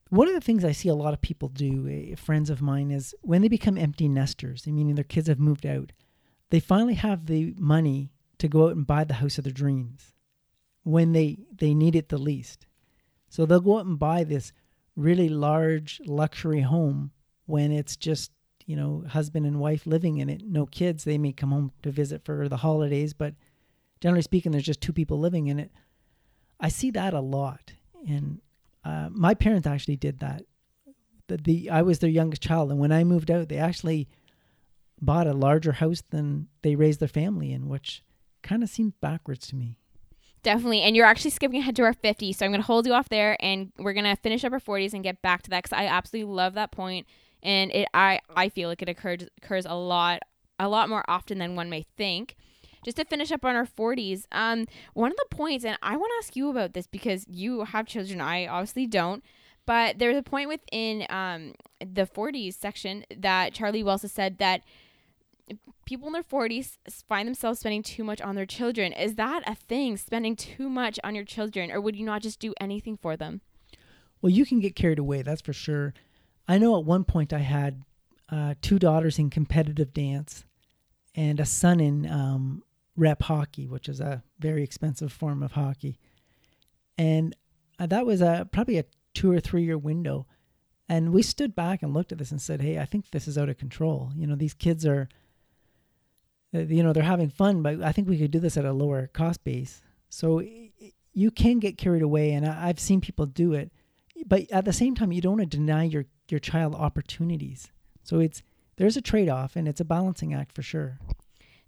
One of the things I see a lot of people do, uh, friends of mine, is when they become empty nesters, meaning their kids have moved out, they finally have the money to go out and buy the house of their dreams when they, they need it the least. So they'll go out and buy this really large luxury home when it's just, you know, husband and wife living in it, no kids. They may come home to visit for the holidays, but generally speaking, there's just two people living in it. I see that a lot, and uh, my parents actually did that. The, the I was their youngest child, and when I moved out, they actually bought a larger house than they raised their family in, which kind of seemed backwards to me. Definitely. And you're actually skipping ahead to our 50. So I'm going to hold you off there and we're going to finish up our 40s and get back to that because I absolutely love that point. And it, I, I feel like it occurs, occurs a lot, a lot more often than one may think. Just to finish up on our 40s, um, one of the points, and I want to ask you about this because you have children, I obviously don't, but there's a point within um, the 40s section that Charlie Wells has said that people in their 40s find themselves spending too much on their children. Is that a thing, spending too much on your children, or would you not just do anything for them? Well, you can get carried away, that's for sure. I know at one point I had uh, two daughters in competitive dance and a son in um, rep hockey, which is a very expensive form of hockey. And uh, that was a, probably a two or three year window. And we stood back and looked at this and said, hey, I think this is out of control. You know, these kids are uh, you know they're having fun but i think we could do this at a lower cost base so you can get carried away and i've seen people do it but at the same time you don't want to deny your your child opportunities so it's there's a trade-off and it's a balancing act for sure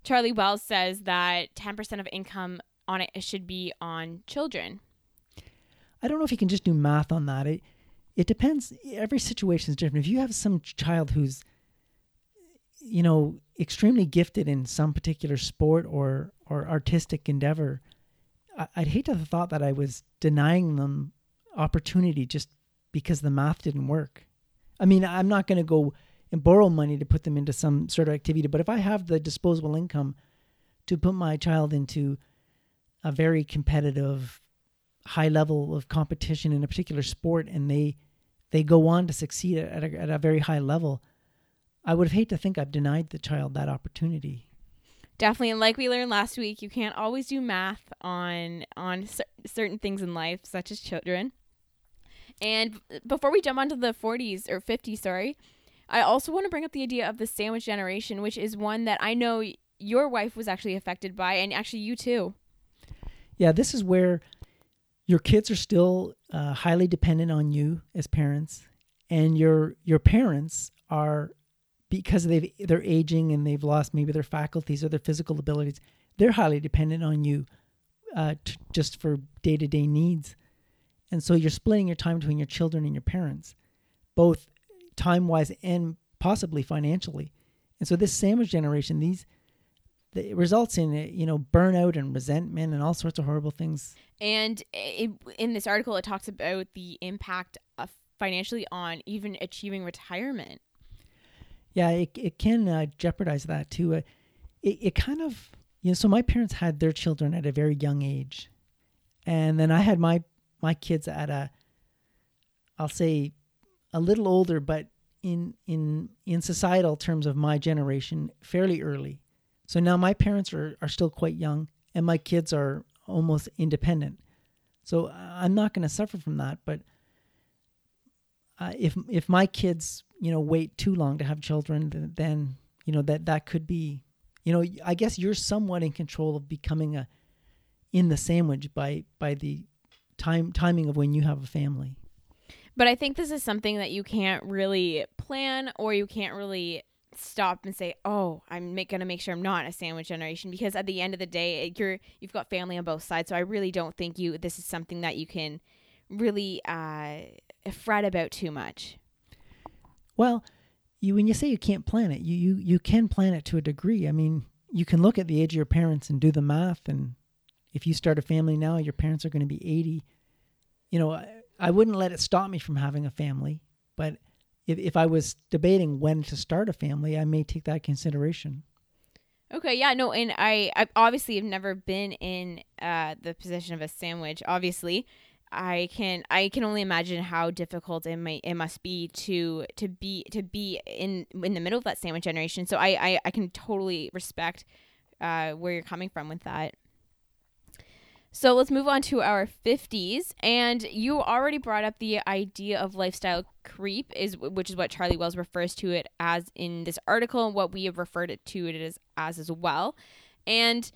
charlie wells says that 10% of income on it should be on children. I don't know if you can just do math on that. It it depends. Every situation is different. If you have some child who's you know extremely gifted in some particular sport or or artistic endeavor, I, would hate to have thought that I was denying them opportunity just because the math didn't work. I mean, I'm not going to go and borrow money to put them into some sort of activity, but if I have the disposable income to put my child into a very competitive high level of competition in a particular sport and they they go on to succeed at a, at a very high level I would hate to think I've denied the child that opportunity. Definitely, and like we learned last week, you can't always do math on on cer- certain things in life, such as children. And before we jump onto the 40s or 50s, sorry, I also want to bring up the idea of the sandwich generation, which is one that I know your wife was actually affected by, and actually you too. Yeah, this is where your kids are still uh, highly dependent on you as parents, and your your parents are because they they're aging and they've lost maybe their faculties or their physical abilities, they're highly dependent on you uh, t- just for day to day needs. And so you're splitting your time between your children and your parents, both time wise and possibly financially. And so this sandwich generation, these it results in you know burnout and resentment and all sorts of horrible things. And it, in this article, it talks about the impact of financially on even achieving retirement yeah, it it can uh, jeopardize that too. Uh, it it kind of you know. So my parents had their children at a very young age, and then I had my my kids at a, I'll say, a little older, but in in in societal terms of my generation, fairly early. So now my parents are are still quite young, and my kids are almost independent. So I'm not going to suffer from that, but uh, if if my kids you know wait too long to have children then you know that that could be you know i guess you're somewhat in control of becoming a in the sandwich by by the time timing of when you have a family but i think this is something that you can't really plan or you can't really stop and say oh i'm make, gonna make sure i'm not a sandwich generation because at the end of the day you're you've got family on both sides so i really don't think you this is something that you can really uh fret about too much well, you when you say you can't plan it, you you you can plan it to a degree. I mean, you can look at the age of your parents and do the math and if you start a family now, your parents are going to be 80. You know, I, wouldn't let it stop me from having a family, but if if I was debating when to start a family, I may take that consideration. Okay, yeah, no, and I, I obviously have never been in uh, the position of a sandwich, obviously, I can I can only imagine how difficult it might it must be to to be to be in in the middle of that sandwich generation. So I I, I can totally respect uh, where you're coming from with that. So let's move on to our 50s and you already brought up the idea of lifestyle creep is which is what Charlie Wells refers to it as in this article and what we have referred it to it as as as well. And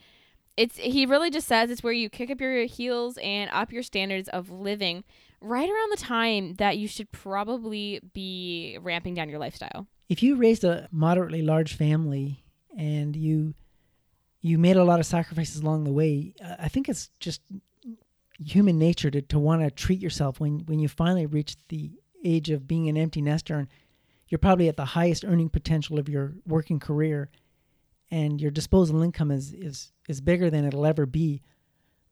it's he really just says it's where you kick up your heels and up your standards of living right around the time that you should probably be ramping down your lifestyle. If you raised a moderately large family and you you made a lot of sacrifices along the way, I think it's just human nature to, to want to treat yourself when when you finally reach the age of being an empty nester and you're probably at the highest earning potential of your working career and your disposable income is is is bigger than it'll ever be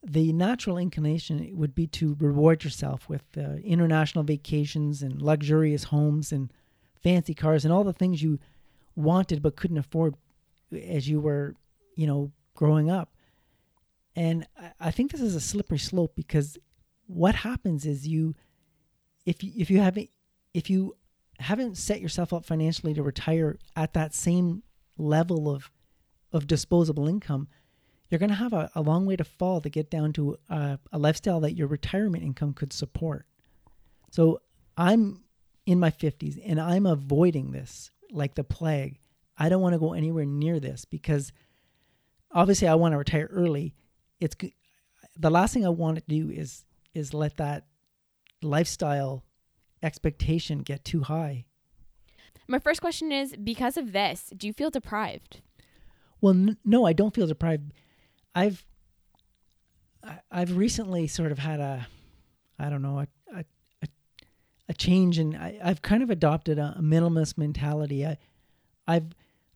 the natural inclination would be to reward yourself with uh, international vacations and luxurious homes and fancy cars and all the things you wanted but couldn't afford as you were you know growing up and I, think this is a slippery slope because what happens is you if you if you haven't if you haven't set yourself up financially to retire at that same level of of disposable income, you're going to have a, a, long way to fall to get down to a, a lifestyle that your retirement income could support. So I'm in my 50s and I'm avoiding this like the plague. I don't want to go anywhere near this because obviously I want to retire early. It's the last thing I want to do is is let that lifestyle expectation get too high. My first question is because of this, do you feel deprived? Well, n- no, I don't feel deprived. I've I've recently sort of had a I don't know a a, a change and I, have kind of adopted a, a minimalist mentality. I I've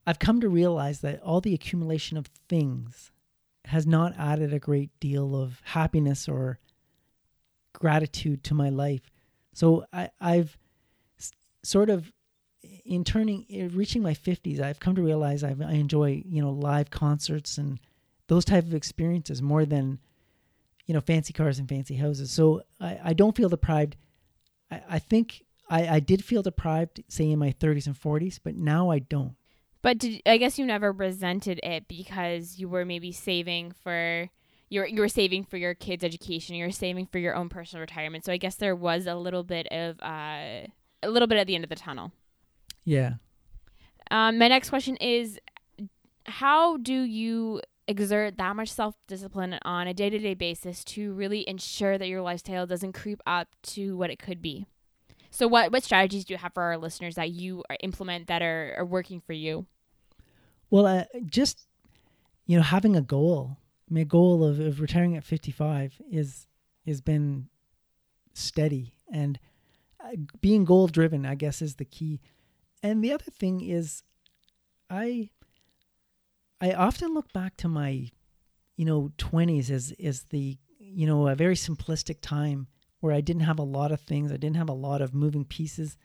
I've come to realize that all the accumulation of things has not added a great deal of happiness or gratitude to my life. So I, I've sort of in turning reaching my 50s i've come to realize I've, i enjoy you know live concerts and those type of experiences more than you know fancy cars and fancy houses. So i, I don't feel deprived. I, I think I, I did feel deprived say in my 30s and 40s but now i don't but did, i guess you never resented it because you were maybe saving for you're you were saving for your kids education you're saving for your own personal retirement so i guess there was a little bit of uh, a little bit at the end of the tunnel yeah. Um, my next question is how do you exert that much self discipline on a day to day basis to really ensure that your lifestyle doesn't creep up to what it could be? So, what, what strategies do you have for our listeners that you implement that are, are working for you? Well, uh, just you know, having a goal. A goal of, of retiring at 55 is has been steady and uh, being goal driven. I guess is the key. And the other thing is I I often look back to my you know 20s as as the you know a very simplistic time where I didn't have a lot of things, I didn't have a lot of moving pieces.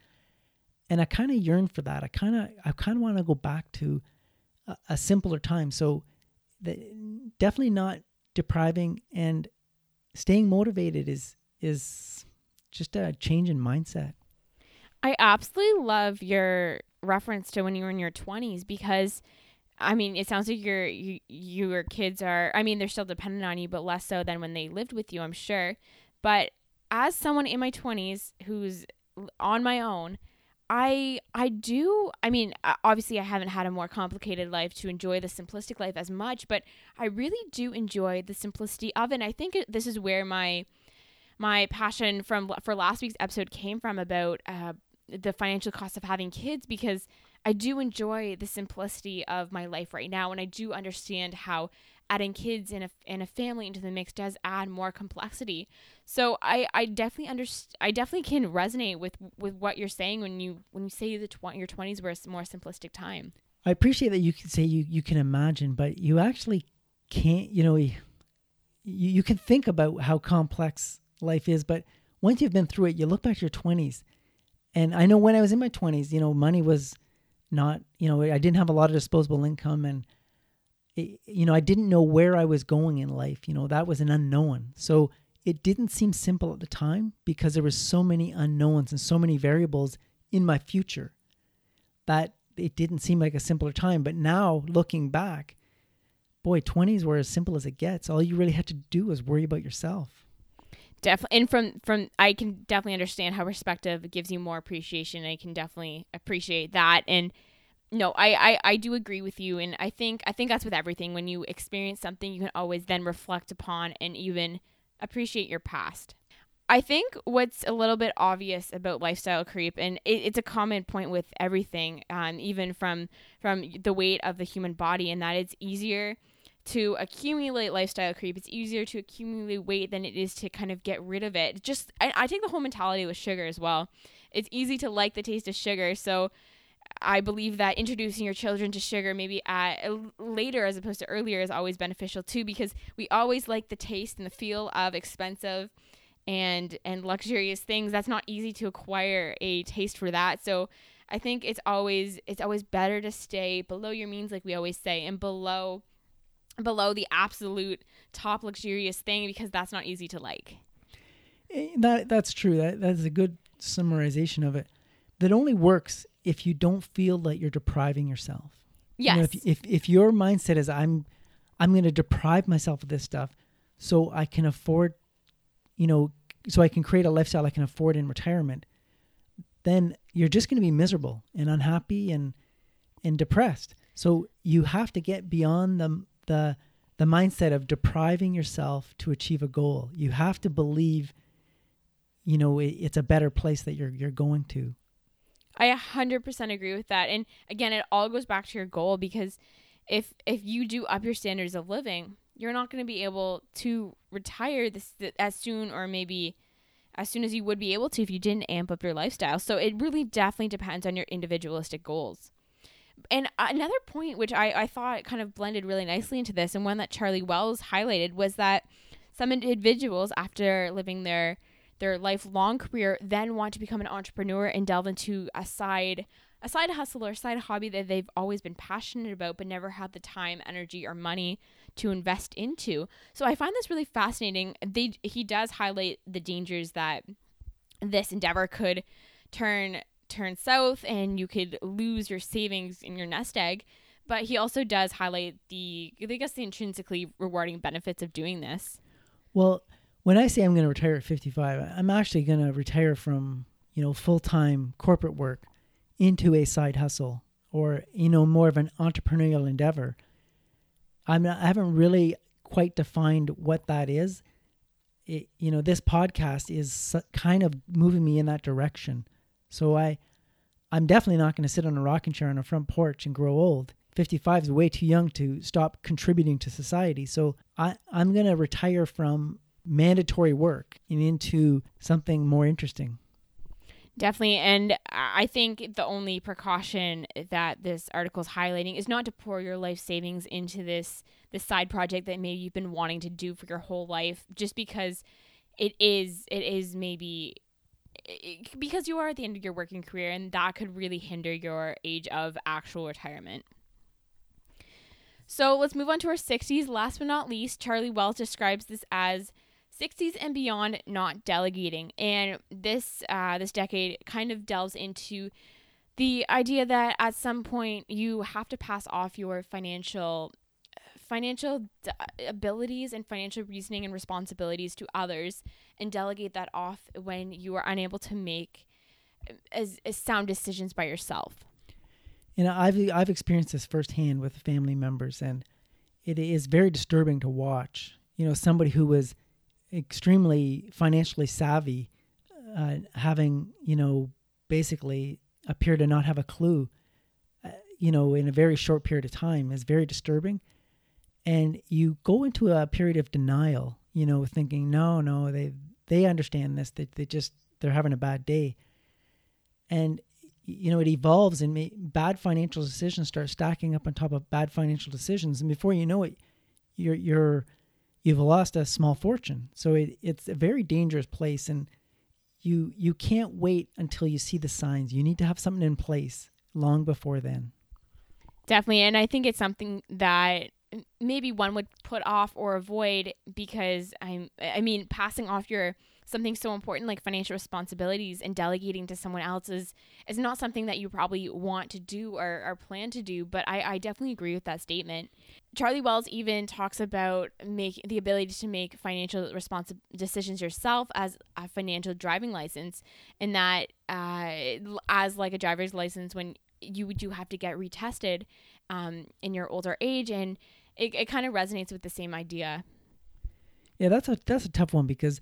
And I kind of yearn for that. I kind of I kind of want to go back to a, simpler time. So the, definitely not depriving and staying motivated is is just a change in mindset. I absolutely love your reference to when you were in your 20s because I mean, it sounds like your you, your kids are I mean, they're still dependent on you, but less so than when they lived with you, I'm sure. But as someone in my 20s who's on my own, I I do I mean obviously I haven't had a more complicated life to enjoy the simplistic life as much but I really do enjoy the simplicity of it and I think this is where my my passion from for last week's episode came from about uh, the financial cost of having kids because I do enjoy the simplicity of my life right now, and I do understand how adding kids and a and a family into the mix does add more complexity. So I I definitely understand. I definitely can resonate with with what you're saying when you when you say the tw- your twenties were a more simplistic time. I appreciate that you can say you you can imagine, but you actually can't. You know, you you can think about how complex life is, but once you've been through it, you look back to your twenties and I know when I was in my 20s, you know, money was not, you know, I didn't have a lot of disposable income and you know, I didn't know where I was going in life, you know, that was an unknown. So it didn't seem simple at the time because there was so many unknowns and so many variables in my future that it didn't seem like a simpler time, but now looking back, boy, 20s were as simple as it gets. All you really had to do was worry about yourself definitely and from from i can definitely understand how perspective gives you more appreciation i can definitely appreciate that and no I, I i do agree with you and i think i think that's with everything when you experience something you can always then reflect upon and even appreciate your past i think what's a little bit obvious about lifestyle creep and it, it's a common point with everything um, even from from the weight of the human body and that it's easier to accumulate lifestyle creep. It's easier to accumulate weight than it is to kind of get rid of it. Just I, I take the whole mentality with sugar as well. It's easy to like the taste of sugar, so I believe that introducing your children to sugar maybe at later as opposed to earlier is always beneficial too because we always like the taste and the feel of expensive and and luxurious things. That's not easy to acquire a taste for that. So I think it's always it's always better to stay below your means like we always say and below below the absolute top luxurious thing because that's not easy to like. Eh, that that's true. That that's a good summarization of it. That only works if you don't feel that you're depriving yourself. Yes. You know, if, if if your mindset is I'm I'm going to deprive myself of this stuff so I can afford you know so I can create a lifestyle I can afford in retirement, then you're just going to be miserable and unhappy and and depressed. So you have to get beyond the the the mindset of depriving yourself to achieve a goal. You have to believe you know it, it's a better place that you're you're going to. I 100% agree with that. And again, it all goes back to your goal because if if you do up your standards of living, you're not going to be able to retire this as soon or maybe as soon as you would be able to if you didn't amp up your lifestyle. So it really definitely depends on your individualistic goals. And another point which I, I thought kind of blended really nicely into this and one that Charlie Wells highlighted was that some individuals after living their their lifelong career then want to become an entrepreneur and delve into a side a side hustle or side hobby that they've always been passionate about but never had the time, energy or money to invest into. So I find this really fascinating. They he does highlight the dangers that this endeavor could turn turn south and you could lose your savings in your nest egg. But he also does highlight the I guess the intrinsically rewarding benefits of doing this. Well, when I say I'm going to retire at 55, I'm actually going to retire from, you know, full-time corporate work into a side hustle or, you know, more of an entrepreneurial endeavor. I'm not, I haven't really quite defined what that is. It, you know, this podcast is kind of moving me in that direction. So I, I'm definitely not going to sit on a rocking chair on a front porch and grow old. 55 is way too young to stop contributing to society. So I, I'm going to retire from mandatory work and into something more interesting. Definitely. And I think the only precaution that this article is highlighting is not to pour your life savings into this this side project that maybe you've been wanting to do for your whole life just because it is it is maybe because you are at the end of your working career and that could really hinder your age of actual retirement. So let's move on to our 60s. Last but not least, Charlie Wells describes this as 60s and beyond not delegating. And this uh, this decade kind of delves into the idea that at some point you have to pass off your financial financial d- abilities and financial reasoning and responsibilities to others and delegate that off when you are unable to make as, as sound decisions by yourself. You know i've i've experienced this firsthand with family members and it is very disturbing to watch you know somebody who was extremely financially savvy, uh, having you know basically appear to not have a clue, uh, you know, in a very short period of time is very disturbing, and you go into a period of denial, you know, thinking no, no, they they understand this, they they just they're having a bad day, and you know it evolves and bad financial decisions start stacking up on top of bad financial decisions, and before you know it, you're you're you've lost a small fortune. So it, it's a very dangerous place, and you you can't wait until you see the signs. You need to have something in place long before then. Definitely, and I think it's something that maybe one would put off or avoid because I'm I mean passing off your something so important like financial responsibilities and delegating to someone else is, is not something that you probably want to do or, or plan to do. But I, I definitely agree with that statement. Charlie Wells even talks about make the ability to make financial responsi- decisions yourself as a financial driving license, and that uh, as like a driver's license when you do have to get retested um, in your older age, and it, it kind of resonates with the same idea. Yeah, that's a that's a tough one because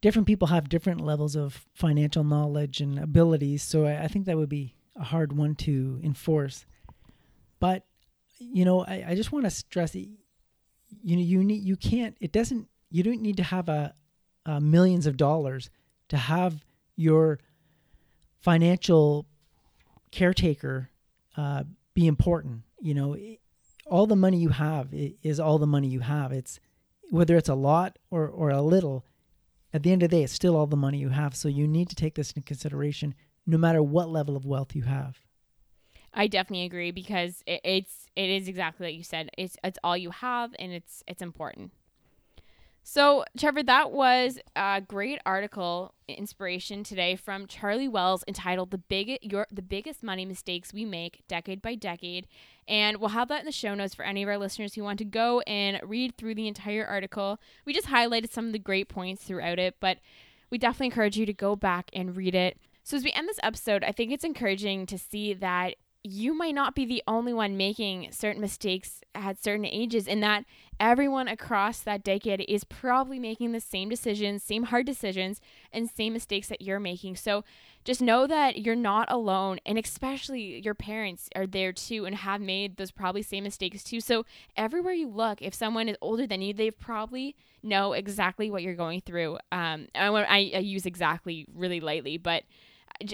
different people have different levels of financial knowledge and abilities. So I, I think that would be a hard one to enforce. But, you know, I, I just want to stress you know you need you can't it doesn't you don't need to have a, a millions of dollars to have your financial caretaker uh, be important. You know, all the money you have is all the money you have. It's whether it's a lot or, or a little, at the end of the day, it's still all the money you have. So you need to take this into consideration no matter what level of wealth you have. I definitely agree because it, it's it is exactly like you said. It's it's all you have and it's it's important. So, Trevor, that was a great article inspiration today from Charlie Wells entitled "The Big Your The Biggest Money Mistakes We Make Decade by Decade," and we'll have that in the show notes for any of our listeners who want to go and read through the entire article. We just highlighted some of the great points throughout it, but we definitely encourage you to go back and read it. So, as we end this episode, I think it's encouraging to see that you might not be the only one making certain mistakes at certain ages, and that everyone across that decade is probably making the same decisions, same hard decisions, and same mistakes that you're making. So just know that you're not alone, and especially your parents are there too and have made those probably same mistakes too. So everywhere you look, if someone is older than you, they probably know exactly what you're going through. Um, I, I, I use exactly really lightly, but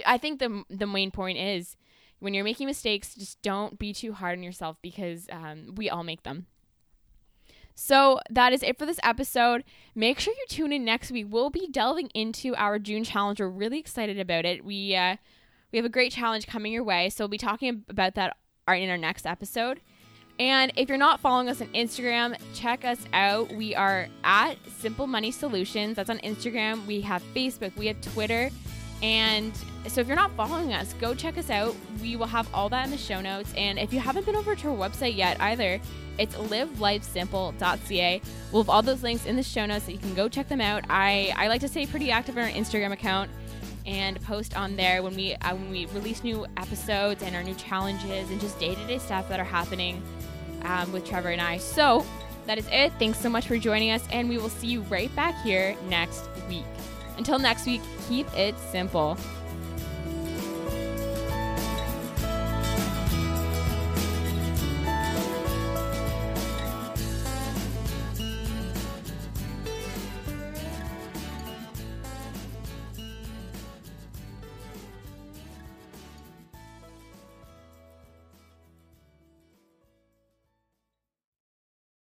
I think the the main point is when you're making mistakes, just don't be too hard on yourself because um, we all make them. So that is it for this episode. Make sure you tune in next week. We'll be delving into our June challenge. We're really excited about it. We uh, we have a great challenge coming your way, so we'll be talking about that in our next episode. And if you're not following us on Instagram, check us out. We are at Simple Money Solutions. That's on Instagram. We have Facebook. We have Twitter. And so if you're not following us, go check us out. We will have all that in the show notes. And if you haven't been over to our website yet either, it's livelifesimple.ca. We'll have all those links in the show notes so you can go check them out. I, I like to stay pretty active on our Instagram account and post on there when we uh, when we release new episodes and our new challenges and just day to day stuff that are happening um, with Trevor and I. So that is it. Thanks so much for joining us, and we will see you right back here next week. Until next week, keep it simple.